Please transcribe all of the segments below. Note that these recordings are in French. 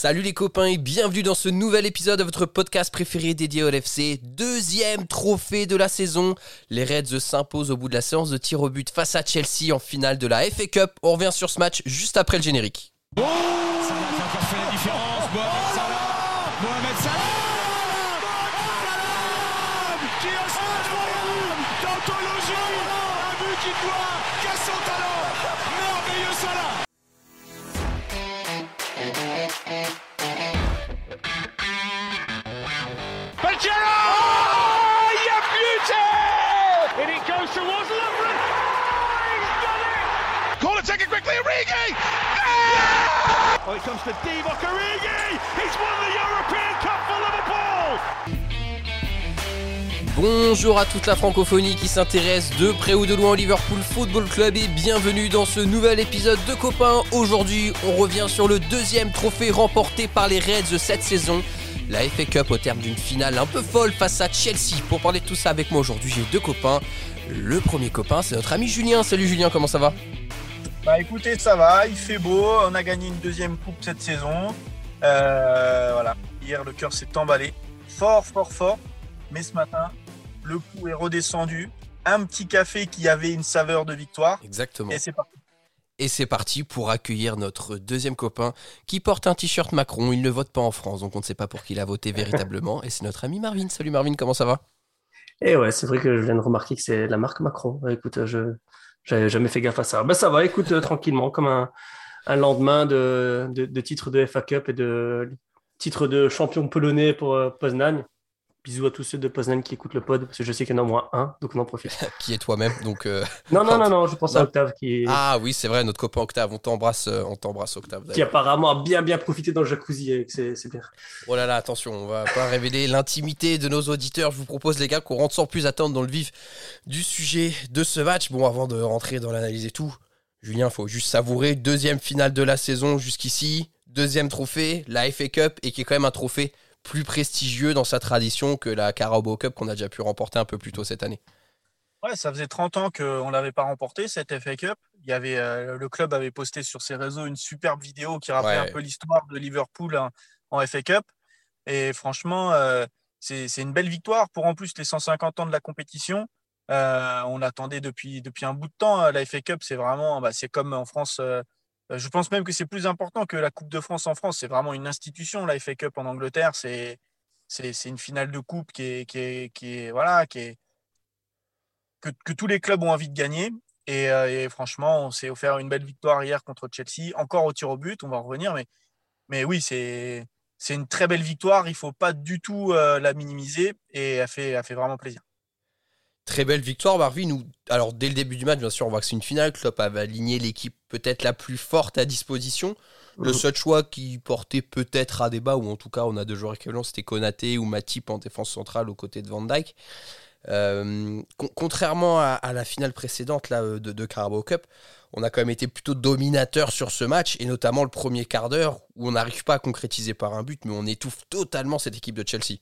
Salut les copains et bienvenue dans ce nouvel épisode de votre podcast préféré dédié au LFC. Deuxième trophée de la saison. Les Reds s'imposent au bout de la séance de tir au but face à Chelsea en finale de la FA Cup. On revient sur ce match juste après le générique. Oh Pachero Oh Il y a beauty! And it goes towards he's done it! Quickly, Oh, it comes to Divock Origi. He's won the European Cup for Liverpool. Bonjour à toute la francophonie qui s'intéresse de près ou de loin au Liverpool Football Club et bienvenue dans ce nouvel épisode de Copains. Aujourd'hui, on revient sur le deuxième trophée remporté par les Reds cette saison. La FA Cup au terme d'une finale un peu folle face à Chelsea. Pour parler de tout ça avec moi aujourd'hui, j'ai deux copains. Le premier copain, c'est notre ami Julien. Salut Julien, comment ça va? Bah écoutez, ça va, il fait beau, on a gagné une deuxième coupe cette saison. Euh, voilà, hier le cœur s'est emballé, fort, fort, fort. Mais ce matin, le coup est redescendu. Un petit café qui avait une saveur de victoire. Exactement. Et c'est parti. Et c'est parti pour accueillir notre deuxième copain qui porte un t-shirt Macron. Il ne vote pas en France, donc on ne sait pas pour qui il a voté véritablement. Et c'est notre ami Marvin. Salut Marvin, comment ça va? Et ouais, c'est vrai que je viens de remarquer que c'est la marque Macron. Euh, Écoute, je j'avais jamais fait gaffe à ça. Ben ça va, écoute, euh, tranquillement, comme un, un lendemain de, de, de titre de FA Cup et de titre de champion polonais pour euh, Poznań. Bisous à tous ceux de Poznań qui écoutent le pod, parce que je sais qu'il y en a au moins un, donc on en profite. Qui est toi-même, donc. euh, Non, non, non, non, je pense à. Octave qui, Ah oui, c'est vrai, notre copain Octave. On t'embrasse, euh, on t'embrasse Octave. qui apparemment a bien, bien profité dans le jacuzzi avec ses, ses bières. Oh là là, attention, on va pas révéler l'intimité de nos auditeurs. Je vous propose les gars qu'on rentre sans plus attendre dans le vif du sujet de ce match. Bon, avant de rentrer dans l'analyse et tout, Julien, faut juste savourer deuxième finale de la saison jusqu'ici, deuxième trophée, la FA Cup et qui est quand même un trophée plus prestigieux dans sa tradition que la Carabao Cup qu'on a déjà pu remporter un peu plus tôt cette année. Ouais, ça faisait 30 ans qu'on ne l'avait pas remporté, cette FA Cup. Il y avait, euh, le club avait posté sur ses réseaux une superbe vidéo qui rappelait Ouais. un peu l'histoire de Liverpool en, en FA Cup. Et franchement, euh, c'est une belle victoire pour en plus les 150 ans de la compétition. Euh, on l'attendait depuis, depuis un bout de temps. euh, La FA Cup, c'est vraiment, bah, c'est comme en France. Euh, je pense même que c'est plus important que la Coupe de France en France. C'est vraiment une institution, la FA Cup en Angleterre. C'est c'est c'est une finale de coupe qui est, qui est, qui est, voilà, qui est, que, tous les clubs ont envie de gagner. Et, euh, et franchement, on s'est offert une belle victoire hier contre Chelsea, encore au tir au but, on va en revenir. Mais, mais oui, c'est c'est une très belle victoire. Il ne faut pas du tout euh, la minimiser. Et elle fait, fait vraiment plaisir. Très belle victoire, Marvin. Nous, alors, dès le début du match, bien sûr, on voit que c'est une finale. Klopp avait aligné l'équipe peut-être la plus forte à disposition. Le Mhm. seul choix qui portait peut-être à débat, ou en tout cas, on a deux joueurs équivalents, c'était Konaté ou Matip en défense centrale aux côtés de Van Dyke. Euh, con- contrairement à, à la finale précédente là, euh, de, de Carabao Cup, on a quand même été plutôt dominateur sur ce match, et notamment le premier quart d'heure où on n'arrive pas à concrétiser par un but, mais on étouffe totalement cette équipe de Chelsea.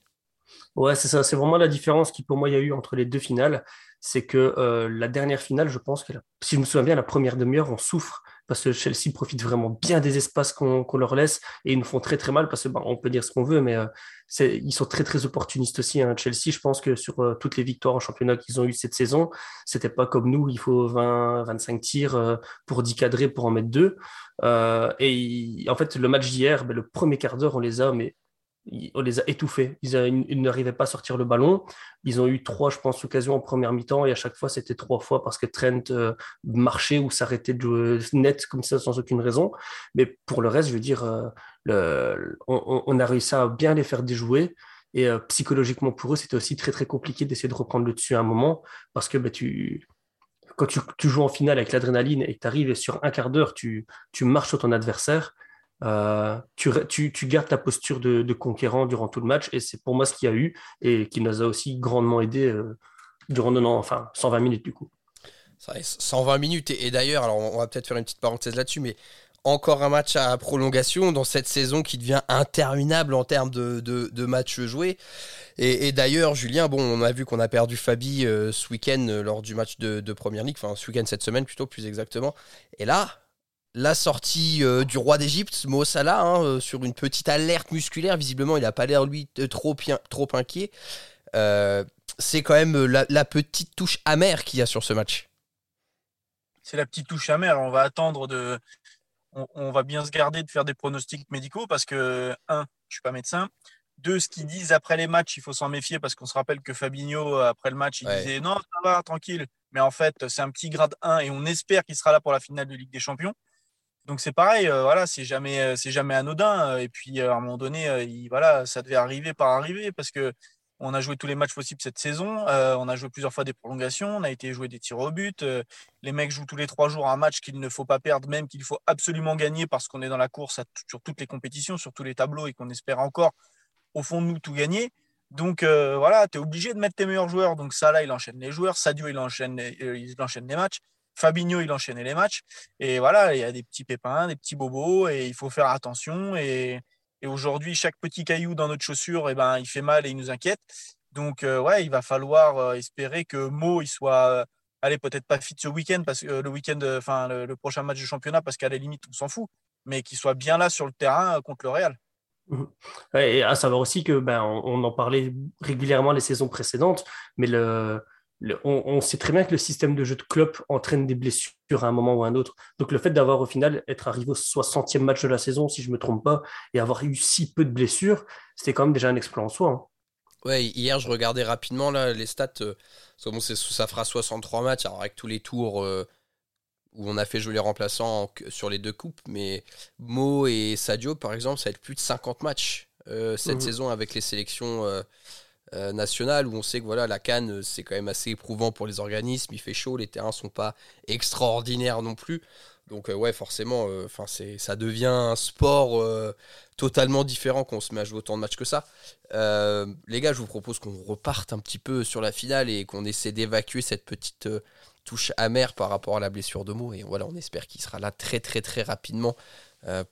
Ouais, c'est ça. C'est vraiment la différence qui, pour moi, il y a eu entre les deux finales. C'est que euh, la dernière finale, je pense que, si je me souviens bien, la première demi-heure, on souffre parce que Chelsea profite vraiment bien des espaces qu'on leur laisse et ils nous font très très mal parce que bah, on peut dire ce qu'on veut, mais euh, ils sont très très opportunistes aussi. hein. Chelsea, je pense que sur euh, toutes les victoires en championnat qu'ils ont eues cette saison, c'était pas comme nous, il faut 20, 25 tirs pour 10 cadrés pour en mettre deux. Et en fait, le match d'hier, ben, le premier quart d'heure, on les a mais on les a étouffés. Ils, n'arrivaient pas à sortir le ballon. Ils ont eu trois, je pense, occasions en première mi-temps et à chaque fois, c'était trois fois parce que Trent euh, marchait ou s'arrêtait de net comme ça sans aucune raison. Mais pour le reste, je veux dire, euh, on, a réussi à bien les faire déjouer. Et euh, psychologiquement pour eux, c'était aussi très très compliqué d'essayer de reprendre le dessus à un moment parce que ben, tu, quand tu, tu joues en finale avec l'adrénaline et que tu arrives sur un quart d'heure, tu, tu marches sur ton adversaire, euh, tu, gardes ta posture de, conquérant durant tout le match et c'est pour moi ce qu'il y a eu et qui nous a aussi grandement aidé euh, durant 90, enfin, 120 minutes du coup. Ça reste 120 minutes. Et, d'ailleurs, alors on va peut-être faire une petite parenthèse là-dessus, mais encore un match à prolongation dans cette saison qui devient interminable en termes de, matchs joués. Et, d'ailleurs, Julien, bon, on a vu qu'on a perdu Fabi euh, ce week-end lors du match de, de Première Ligue, enfin ce week-end cette semaine plutôt, plus exactement. Et là, la sortie du roi d'Égypte, Mo Salah, hein, sur une petite alerte musculaire. Visiblement, il n'a pas l'air, lui, trop, trop inquiet. c'est quand même la, petite touche amère qu'il y a sur ce match. C'est la petite touche amère. On va attendre de. On, va bien se garder de faire des pronostics médicaux parce que, un, je suis pas médecin. Deux, ce qu'ils disent après les matchs, il faut s'en méfier parce qu'on se rappelle que Fabinho, après le match, il disait non, ça va, tranquille. Mais en fait, c'est un petit grade 1 et on espère qu'il sera là pour la finale de Ligue des Champions. Donc c'est pareil, euh, voilà, c'est jamais, euh, c'est jamais anodin. Et puis à un moment donné, il, voilà, ça devait arriver par arriver parce que on a joué tous les matchs possibles cette saison. Euh, on a joué plusieurs fois des prolongations. On a été joué des tirs au but. les mecs jouent tous les trois jours un match qu'il ne faut pas perdre, même qu'il faut absolument gagner parce qu'on est dans la course sur toutes les compétitions, sur tous les tableaux et qu'on espère encore, au fond de nous, tout gagner. Donc voilà, tu es obligé de mettre tes meilleurs joueurs. Donc ça, là, il enchaîne les joueurs. Sadio, il enchaîne, il enchaîne les matchs. Fabinho, il enchaînait les matchs. Et voilà, il y a des petits pépins, des petits bobos, et il faut faire attention. Et, aujourd'hui, chaque petit caillou dans notre chaussure, eh ben, il fait mal et il nous inquiète. Donc, euh, ouais, il va falloir euh, espérer que Mo, il soit, euh, allez, peut-être pas fit ce week-end, parce que le week-end, enfin, le, prochain match du championnat, parce qu'à la limite, on s'en fout, mais qu'il soit bien là sur le terrain contre le Real. Mmh. Et à savoir aussi que ben, on en parlait régulièrement les saisons précédentes, mais le, on, sait très bien que le système de jeu de Klopp entraîne des blessures à un moment ou à un autre. Donc le fait d'avoir au final être arrivé au 60e match de la saison, si je ne me trompe pas, et avoir eu si peu de blessures, c'était quand même déjà un exploit en soi. Hein. Ouais, hier je regardais rapidement là, les stats. Euh, ça fera 63 matchs, alors avec tous les tours euh, où on a fait jouer les remplaçants sur les deux coupes, mais Mo et Sadio par exemple, ça va être plus de 50 matchs euh, cette mmh. saison avec les sélections euh, où on sait que voilà la canne euh, c'est quand même assez éprouvant pour les organismes, il fait chaud, les terrains sont pas extraordinaires non plus. Donc euh, ouais forcément enfin c'est ça devient un sport totalement différent quand on se met à jouer autant de matchs que ça. les gars, je vous propose qu'on reparte un petit peu sur la finale et qu'on essaie d'évacuer cette petite touche amère par rapport à la blessure de Mo et voilà, on espère qu'il sera là très très très rapidement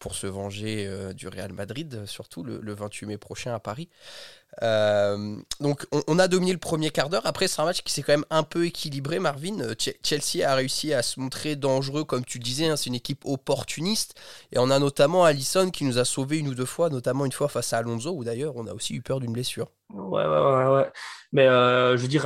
pour se venger du Real Madrid, surtout le, 28 mai prochain à Paris. Euh, donc on, a dominé le premier quart d'heure. Après c'est un match qui s'est quand même un peu équilibré. Marvin, euh, Chelsea a réussi à se montrer dangereux comme tu disais. Hein, c'est une équipe opportuniste et on a notamment Allison qui nous a sauvé une ou deux fois, notamment une fois face à Alonso où d'ailleurs on a aussi eu peur d'une blessure. Ouais ouais ouais. Mais euh, je veux dire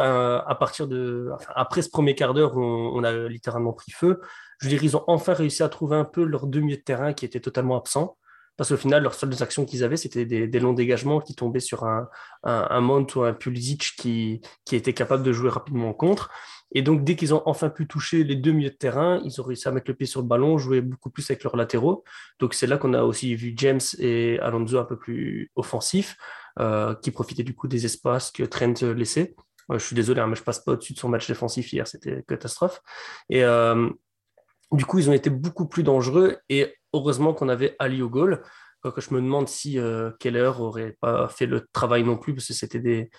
partir de après ce premier quart d'heure on, on, a littéralement pris feu. Je veux dire ils ont enfin réussi à trouver un peu leur demi de terrain qui était totalement absent. Parce qu'au final, leurs seules actions qu'ils avaient, c'était des, longs dégagements qui tombaient sur un, un, Mount ou un Pulisic qui, qui était capable de jouer rapidement en contre. Et donc, dès qu'ils ont enfin pu toucher les deux milieux de terrain, ils ont réussi à mettre le pied sur le ballon, jouer beaucoup plus avec leurs latéraux. Donc, c'est là qu'on a aussi vu James et Alonso un peu plus offensifs, euh, qui profitaient du coup des espaces que Trent laissait. je suis désolé, hein, mais je passe pas au-dessus de son match défensif hier, c'était catastrophe. Et euh, du coup, ils ont été beaucoup plus dangereux et heureusement qu'on avait Ali au goal. que je me demande si euh, Keller aurait pas fait le travail non plus, parce que c'était des,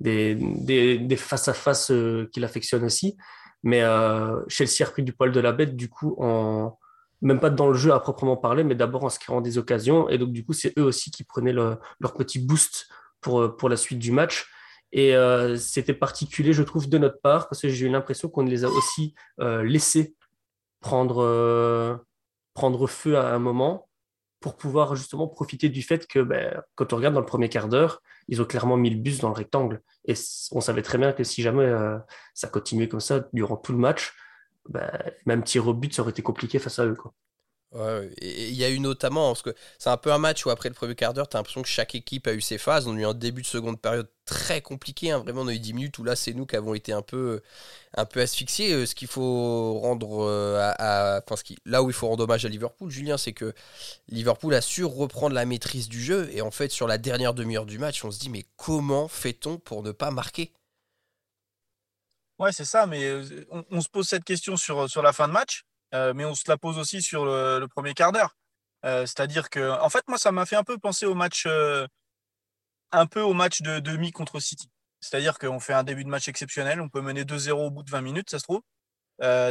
des, face-à-face euh, qu'il affectionne aussi. Mais euh, Chelsea a repris du poil de la bête, du coup, en, même pas dans le jeu à proprement parler, mais d'abord en se créant des occasions. Et donc, du coup, c'est eux aussi qui prenaient leur petit boost pour, pour la suite du match. Et c'était particulier, je trouve, de notre part, parce que j'ai eu l'impression qu'on les a aussi laissés prendre, prendre feu à un moment pour pouvoir justement profiter du fait que ben, quand on regarde dans le premier quart d'heure, ils ont clairement mis le bus dans le rectangle. Et on savait très bien que si jamais euh, ça continuait comme ça durant tout le match, ben, même tir au but, ça aurait été compliqué face à eux. Il y a eu notamment, parce que c'est un peu un match où après le premier quart d'heure, tu as l'impression que chaque équipe a eu ses phases. On a eu un début de seconde période très compliqué, hein. vraiment on a eu 10 minutes où là c'est nous qui avons été un peu, asphyxiés. Euh, ce qu'il faut rendre euh, à, là où il faut rendre hommage à Liverpool, Julien, c'est que Liverpool a su reprendre la maîtrise du jeu et en fait sur la dernière demi-heure du match, on se dit mais comment fait-on pour ne pas marquer? Ouais, c'est ça, mais euh, on, on, se pose cette question sur, sur la fin de match. Euh, mais on se la pose aussi sur le, premier quart d'heure. Euh, c'est-à-dire que, en fait, moi, ça m'a fait un peu penser au match, euh, un peu au match de demi contre City. C'est-à-dire qu'on fait un début de match exceptionnel, on peut mener 2-0 au bout de 20 minutes, ça se trouve.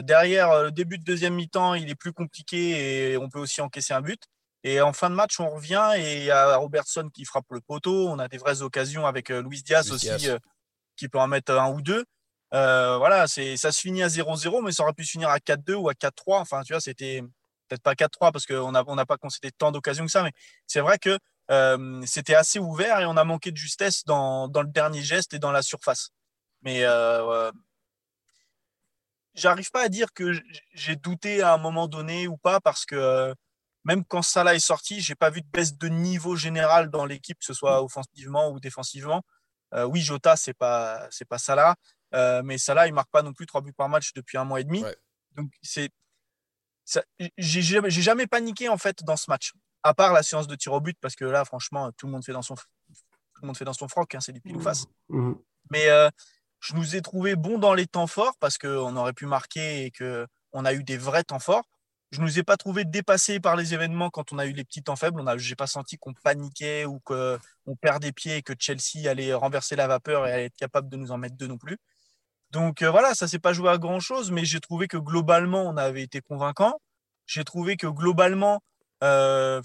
derrière, le début de deuxième mi-temps, il est plus compliqué et on peut aussi encaisser un but. Et en fin de match, on revient et il y a Robertson qui frappe le poteau. On a des vraies occasions avec Luis Diaz aussi, qui peut en mettre un ou deux. Euh, voilà, c'est, ça se finit à 0-0, mais ça aurait pu se finir à 4-2 ou à 4-3. Enfin, tu vois, c'était, peut-être pas 4-3 parce qu'on n'a on pas concédé tant d'occasions que ça, mais c'est vrai que euh, c'était assez ouvert et on a manqué de justesse dans, dans, le dernier geste et dans la surface. Mais euh, j'arrive pas à dire que j'ai douté à un moment donné ou pas parce que même quand Salah est sorti, j'ai pas vu de baisse de niveau général dans l'équipe, que ce soit offensivement ou défensivement. Oui, Jota, c'est pas c'est pas Salah, euh, mais Salah il marque pas non plus trois buts par match depuis un mois et demi. Donc c'est j'ai jamais paniqué en fait dans ce match, à part la séance de tir au but parce que là franchement tout le monde fait dans son tout le monde fait dans son froc, hein, c'est du pile ou face. Mmh. Mais euh, je nous ai trouvé bons dans les temps forts parce qu'on aurait pu marquer et qu'on a eu des vrais temps forts. Je ne nous ai pas trouvé dépassés par les événements quand on a eu les petits temps faibles. Je n'ai pas senti qu'on paniquait ou qu'on perdait pied et que Chelsea allait renverser la vapeur et allait être capable de nous en mettre deux non plus. Donc euh, voilà, ça s'est pas joué à grand chose, mais j'ai trouvé que globalement, on avait été convaincant. J'ai trouvé que globalement, euh,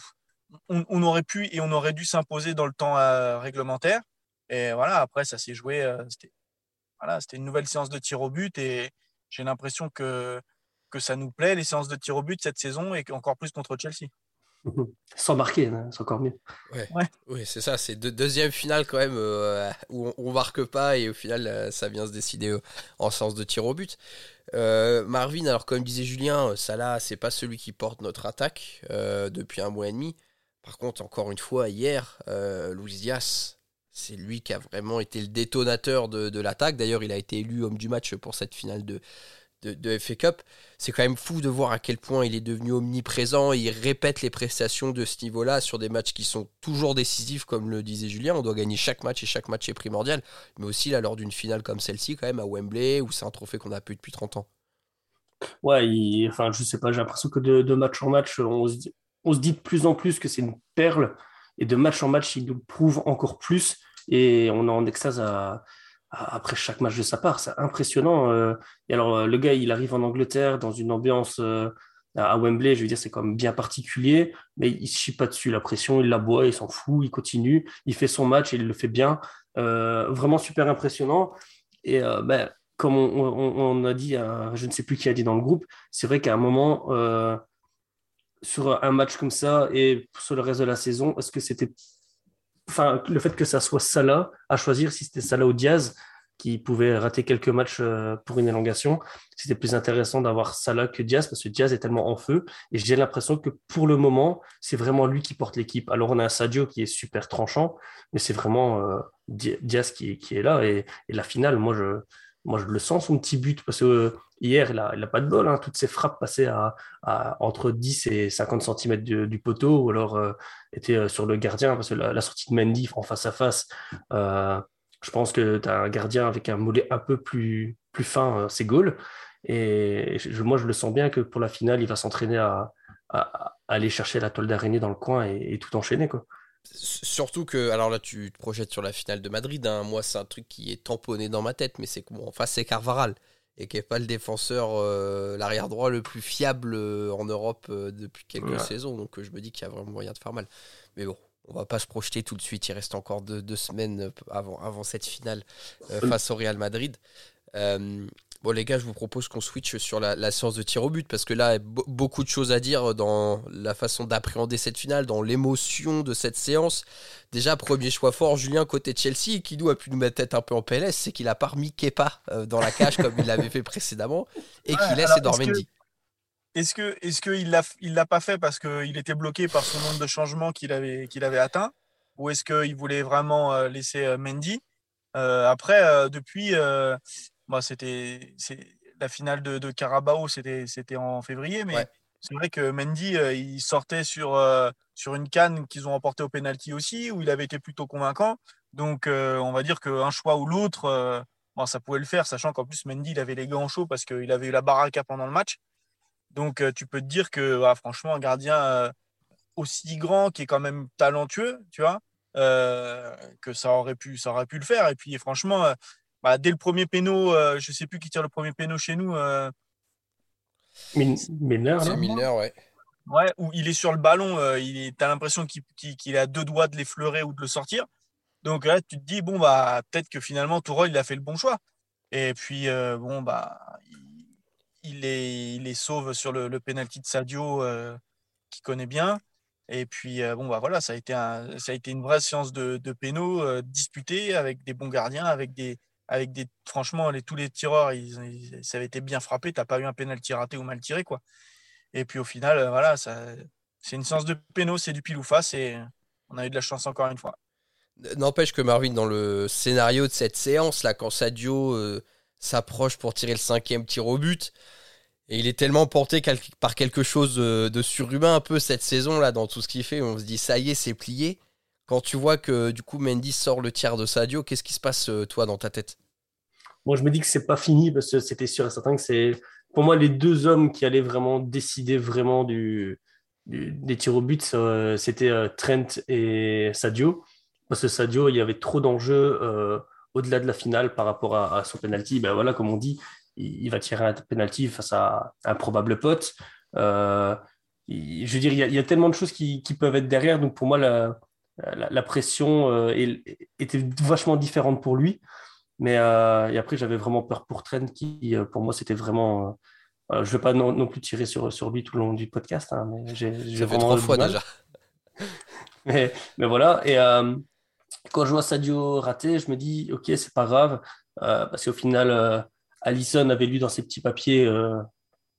on, aurait pu et on aurait dû s'imposer dans le temps euh, réglementaire. Et voilà, après, ça s'est joué. C'était voilà, une nouvelle séance de tir au but et j'ai l'impression que, que ça nous plaît, les séances de tir au but cette saison et encore plus contre Chelsea. Sans marquer, hein, c'est encore mieux. Ouais, Oui, c'est ça, c'est deuxième finale quand même euh, où on, ne marque pas et au final euh, ça vient se décider euh, en séance de tir au but. Marvin, alors comme disait Julien, Salah c'est pas celui qui porte notre attaque depuis un mois et demi. Par contre, encore une fois, hier, Luis Diaz c'est lui qui a vraiment été le détonateur de, l'attaque. D'ailleurs, il a été élu homme du match pour cette finale de, de, FA Cup. C'est quand même fou de voir à quel point il est devenu omniprésent. Il répète les prestations de ce niveau-là sur des matchs qui sont toujours décisifs, comme le disait Julien. On doit gagner chaque match et chaque match est primordial. Mais aussi là, lors d'une finale comme celle-ci, quand même à Wembley, où c'est un trophée qu'on a pu depuis 30 ans. Ouais, enfin, je sais pas, j'ai l'impression que de, match en match, on se, dit, on se dit de plus en plus que c'est une perle. Et de match en match, il nous prouve encore plus. Et on est en extase après chaque match de sa part. C'est impressionnant. Euh. Et alors, euh, le gars, il arrive en Angleterre dans une ambiance euh, à Wembley. Je veux dire, c'est quand même bien particulier. Mais il ne chie pas dessus. La pression, il la boit, il s'en fout, il continue. Il fait son match et il le fait bien. vraiment super impressionnant. Et ben, comme on, a dit, je ne sais plus qui a dit dans le groupe, c'est vrai qu'à un moment, sur un match comme ça et sur le reste de la saison, est-ce que c'était. Enfin, le fait que ça soit Salah à choisir si c'était Salah ou Diaz qui pouvait rater quelques matchs euh, pour une élongation, c'était plus intéressant d'avoir Salah que Diaz parce que Diaz est tellement en feu et j'ai l'impression que pour le moment, c'est vraiment lui qui porte l'équipe. Alors on a un Sadio qui est super tranchant, mais c'est vraiment euh, Diaz qui, qui, est là et, et la finale, moi je, moi, je le sens, son petit but, parce que euh, hier, il n'a pas de bol. Hein. Toutes ses frappes passaient à, entre 10 et 50 cm du, poteau, ou alors euh, étaient euh, sur le gardien, parce que la, sortie de Mendy en face à face, je pense que tu as un gardien avec un mollet un peu plus, plus fin, c'est goal. Et moi, je le sens bien que pour la finale, il va s'entraîner à, aller chercher la toile d'araignée dans le coin et, et tout enchaîner. Quoi. Surtout que, alors là, tu te projettes sur la finale de Madrid. Hein. Moi, c'est un truc qui est tamponné dans ma tête, mais c'est que, bon, en face, c'est Carvaral et qui n'est pas le défenseur, euh, l'arrière droit le plus fiable euh, en Europe euh, depuis quelques saisons. Donc, je me dis qu'il y a vraiment moyen de faire mal. Mais bon, on va pas se projeter tout de suite. Il reste encore deux, semaines avant, avant cette finale face au Real Madrid. Bon, les gars, je vous propose qu'on switch sur la, séance de tir au but parce que là, beaucoup de choses à dire dans la façon d'appréhender cette finale, dans l'émotion de cette séance. Déjà, premier choix fort, Julien côté Chelsea, qui nous a pu nous mettre tête un peu en PLS, c'est qu'il a pas remis Kepa euh, dans la cage comme il l'avait fait précédemment et qu'il laisse Edormendi. Est-ce que est-ce qu'il l'a il l'a pas fait parce qu'il était bloqué par son nombre de changements qu'il avait qu'il avait atteint ou est-ce qu'il voulait vraiment euh, laisser euh, Mendy? Après, depuis bah, c'était la finale de, de Carabao, c'était en février, mais c'est vrai que Mendy, euh, il sortait sur, euh, sur une canne qu'ils ont remportée au penalty aussi, où il avait été plutôt convaincant. Donc, euh, on va dire qu'un choix ou l'autre, bon, ça pouvait le faire, sachant qu'en plus, Mendy, il avait les gants chauds parce qu'il avait eu la baraka pendant le match. Donc, tu peux te dire que, franchement, un gardien aussi grand, qui est quand même talentueux, tu vois, que ça aurait, pu, ça aurait pu le faire. Et puis, franchement, bah, dès le premier péno, euh, je ne sais plus qui tire le premier péno chez nous. Euh... Milner, C'est Milner, ouais. Ouais, où il est sur le ballon, euh, tu as l'impression qu'il a deux doigts de l'effleurer ou de le sortir. Donc là, tu te dis, bon, bah, peut-être que finalement, Tourol, il a fait le bon choix. Et puis, euh, bon, bah, il les, il les sauve sur le, le penalty de Sadio qui connaît bien. Et puis, bon, bah voilà, ça a été, un, ça a été une vraie séance de, de pénaux disputée avec des bons gardiens, avec des, avec des franchement, les, tous les tireurs, ils, ça avait été bien frappé. Tu n'as pas eu un pénalty raté ou mal tiré. quoi. Et puis au final, voilà, ça, c'est une séance de pénaux, c'est du pile ou. Et on a eu de la chance encore une fois. N'empêche que Marvin, dans le scénario de cette séance, là, quand Sadio s'approche pour tirer le cinquième tir au but, et il est tellement porté par quelque chose de, surhumain un peu cette saison là dans tout ce qu'il fait. On se dit ça y est, c'est plié. Quand tu vois que du coup Mendy sort le tir de Sadio, qu'est-ce qui se passe euh, toi dans ta tête? Moi, je me dis que c'est pas fini parce que c'était sûr et certain que c'est pour moi les deux hommes qui allaient vraiment décider vraiment du, des tirs au but, c'était euh, Trent et Sadio. Parce que Sadio, il y avait trop d'enjeux euh, au-delà de la finale par rapport à, son penalty. Ben voilà, comme on dit, il, va tirer un penalty face à un probable pote. Euh, je veux dire, il y, a, tellement de choses qui, peuvent être derrière. Donc pour moi, la, la, pression euh, était vachement différente pour lui. Mais euh, et après, j'avais vraiment peur pour Trent, qui pour moi, c'était vraiment. je ne vais pas non, plus tirer sur, sur lui tout le long du podcast. Hein, mais j'ai, j'ai fait trois fois déjà. mais, mais voilà. Et quand je vois Sadio rater, je me dis, OK, c'est pas grave. parce qu'au final, Allison avait lu dans ses petits papiers euh,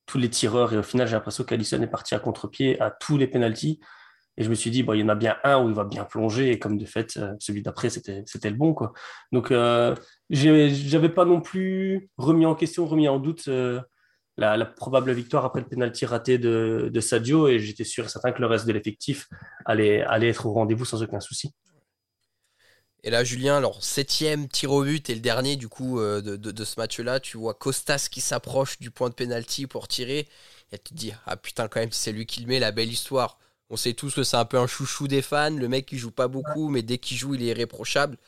tous les tireurs et au final, j'ai l'impression qu'Allison est parti à contre-pied à tous les pénalties. Et je me suis dit, bon, il y en a bien un où il va bien plonger. Et comme de fait, euh, celui d'après, c'était, le bon. Quoi. Donc, euh, je n'avais pas non plus remis en question, remis en doute la, probable victoire après le pénalty raté de, de Sadio. Et j'étais sûr et certain que le reste de l'effectif allait, allait être au rendez-vous sans aucun souci. Et là, Julien, alors septième tir au but et le dernier du coup euh, de, ce match-là, tu vois Costas qui s'approche du point de pénalty pour tirer. Et tu te dis, ah putain, quand même, c'est lui qui le met, la belle histoire. On sait tous que c'est un peu un chouchou des fans. Le mec, il joue pas beaucoup, mais dès qu'il joue, il est irréprochable.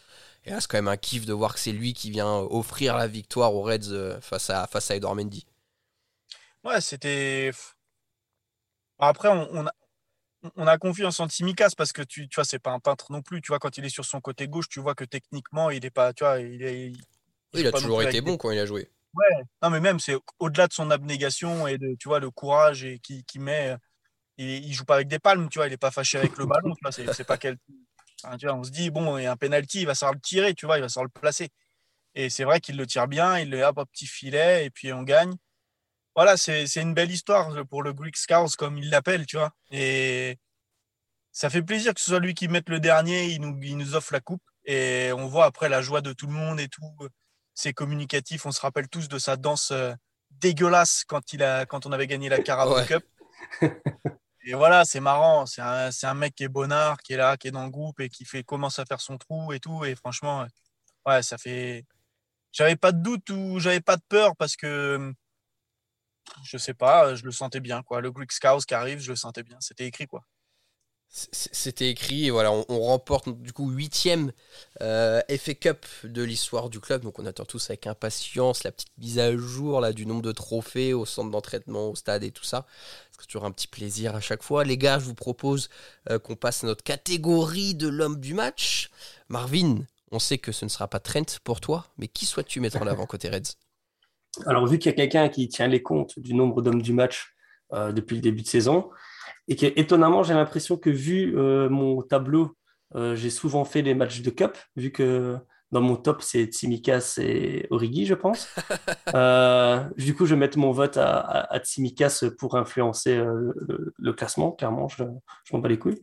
Et là, c'est quand même un kiff de voir que c'est lui qui vient offrir la victoire aux Reds euh, face à, face à Edouard Mendy. Ouais, c'était. Après, on, a, on a confiance en Timikas parce que tu, tu vois, c'est pas un peintre non plus. Tu vois, quand il est sur son côté gauche, tu vois que techniquement, il est pas, tu vois, il est. Il, a toujours été bon quand il a joué. Ouais, non, mais même, c'est au-delà de son abnégation et de, tu vois, le courage et qui, qui met. Il, il, joue pas avec des palmes, tu vois, il est pas fâché avec le ballon, tu vois, c'est pas quel. tu vois, on se dit, bon, il y a un penalty, il va savoir le tirer, tu vois, il va savoir le placer. Et c'est vrai qu'il le tire bien, il le hop au petit filet et puis on gagne voilà, c'est une belle histoire pour le Greek Scouts, comme il l'appelle, tu vois. Et ça fait plaisir que ce soit lui qui mette le dernier, il nous, il nous offre la coupe. Et on voit après la joie de tout le monde et tout. C'est communicatif. On se rappelle tous de sa danse euh, dégueulasse quand, il a, quand on avait gagné la Carabao Cup. et voilà, c'est marrant. C'est un, mec qui est bonnard, qui est là, qui est dans le groupe et qui fait, commence à faire son trou et tout. Et franchement, ouais, ça fait. J'avais pas de doute ou j'avais pas de peur parce que je sais pas, je le sentais bien. Quoi. Le Greek Scouts qui arrive, je le sentais bien. C'était écrit. quoi. C'était écrit, voilà, on, remporte du coup huitième euh, FA Cup de l'histoire du club, donc on attend tous avec impatience la petite mise à jour là, du nombre de trophées au centre d'entraînement, au stade et tout ça. C'est toujours un petit plaisir à chaque fois. Les gars, je vous propose euh, qu'on passe à notre catégorie de l'homme du match. Marvin, on sait que ce ne sera pas Trent pour toi, mais qui souhaites-tu mettre en avant côté Reds? Alors, vu qu'il y a quelqu'un qui tient les comptes du nombre d'hommes du match euh, depuis le début de saison, et que étonnamment, j'ai l'impression que vu euh, mon tableau, euh, j'ai souvent fait les matchs de Cup, vu que dans mon top, c'est Tsimikas et Origi, je pense. du coup, je vais mettre mon vote à, Tsimikas pour influencer le, classement, clairement, je, m'en bats les couilles.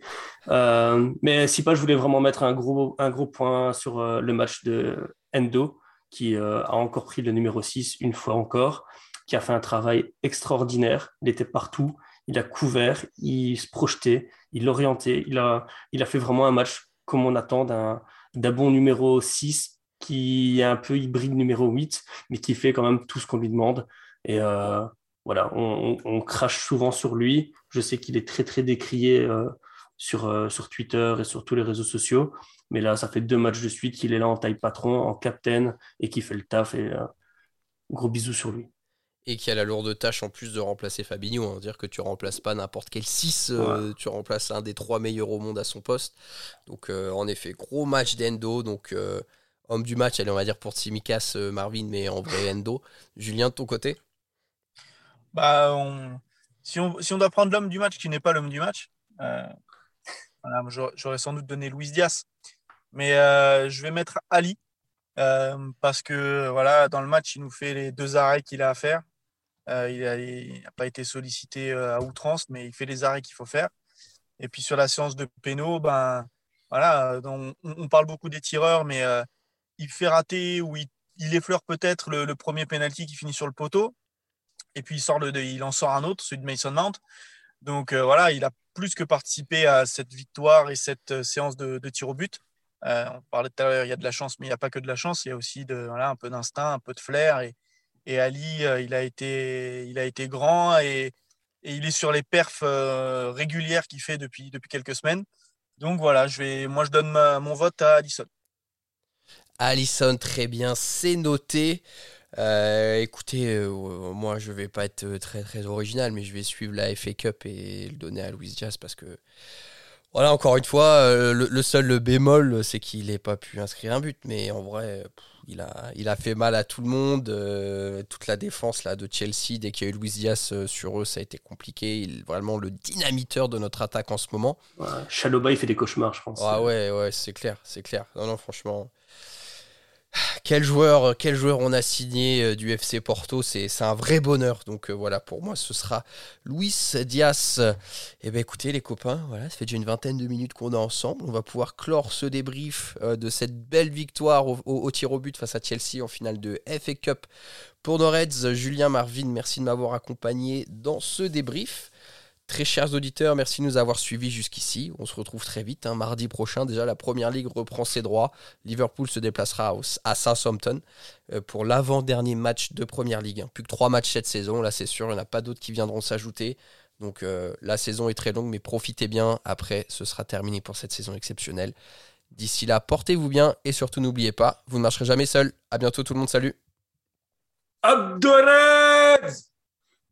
mais si pas, je voulais vraiment mettre un gros, un gros point sur le match de Endo, qui euh, a encore pris le numéro 6 une fois encore, qui a fait un travail extraordinaire. Il était partout, il a couvert, il se projetait, il orientait, il a, il a fait vraiment un match comme on attend d'un bon numéro 6 qui est un peu hybride numéro 8, mais qui fait quand même tout ce qu'on lui demande. Et euh, voilà, on, crache souvent sur lui. Je sais qu'il est très très décrié euh, sur, sur Twitter et sur tous les réseaux sociaux. Mais là, ça fait deux matchs de suite qu'il est là en taille patron, en captain, et qui fait le taf. Et euh, gros bisous sur lui. Et qui a la lourde tâche en plus de remplacer Fabinho. Hein. Dire que tu remplaces pas n'importe quel 6, euh, tu remplaces un des trois meilleurs au monde à son poste. Donc, euh, en effet, gros match d'Endo. Donc, homme du match, allez, on va dire pour Tsimikas, Marvin, mais en vrai Endo. Julien, de ton côté? Bah, si, on, si on doit prendre l'homme du match qui n'est pas l'homme du match, euh, j'aurais sans doute donné Luis Diaz. Mais euh, je vais mettre Ali euh, parce que voilà, dans le match, il nous fait les deux arrêts qu'il a à faire. Il n'a pas été sollicité à outrance, mais il fait les arrêts qu'il faut faire. Et puis sur la séance de péno, ben, voilà, on, parle beaucoup des tireurs, mais il fait rater ou il, effleure peut-être le, premier penalty qui finit sur le poteau. Et puis il, sort le, il en sort un autre, celui de Mason Mount. Donc voilà, il a plus que participé à cette victoire et cette euh, séance de, tir au but. Euh, on parlait tout à l'heure, il y a de la chance, mais il n'y a pas que de la chance, il y a aussi de, un peu d'instinct, un peu de flair. Et, et Ali, euh, il, a été, il a été grand et, il est sur les perfs régulières qu'il fait depuis, depuis quelques semaines. Donc voilà, je vais, moi je donne mon vote à Allison. Allison, très bien, c'est noté. Euh, écoutez, euh, moi je vais pas être très très original, mais je vais suivre la FA Cup et le donner à Louis Diaz parce que voilà, encore une fois, euh, le, seul bémol, c'est qu'il n'ait pas pu inscrire un but, mais en vrai, il, a, il a fait mal à tout le monde. toute la défense là, de Chelsea, dès qu'il y a eu Luis Diaz sur eux, ça a été compliqué. Il vraiment le dynamiteur de notre attaque en ce moment. Ouais, il fait des cauchemars, je pense. Ah ouais, ouais, c'est clair, c'est clair. Non, non, franchement. Quel joueur, quel joueur on a signé euh, du FC Porto, c'est un vrai bonheur. Donc euh, voilà, pour moi, ce sera Luis Diaz. Eh bien écoutez les copains, voilà, ça fait déjà une vingtaine de minutes qu'on est ensemble. On va pouvoir clore ce débrief euh, de cette belle victoire au, au, tir au but face à Chelsea en finale de FA Cup pour nos Reds. Julien Marvin, merci de m'avoir accompagné dans ce débrief. Très chers auditeurs, merci de nous avoir suivis jusqu'ici. On se retrouve très vite. Hein. Mardi prochain, déjà, la première ligue reprend ses droits. Liverpool se déplacera à Southampton euh, pour l'avant-dernier match de première ligue. Hein. Plus que trois matchs cette saison. Là, c'est sûr, il n'y en a pas d'autres qui viendront s'ajouter. Donc, euh, la saison est très longue, mais profitez bien. Après, ce sera terminé pour cette saison exceptionnelle. D'ici là, portez-vous bien et surtout, n'oubliez pas, vous ne marcherez jamais seul. À bientôt, tout le monde. Salut.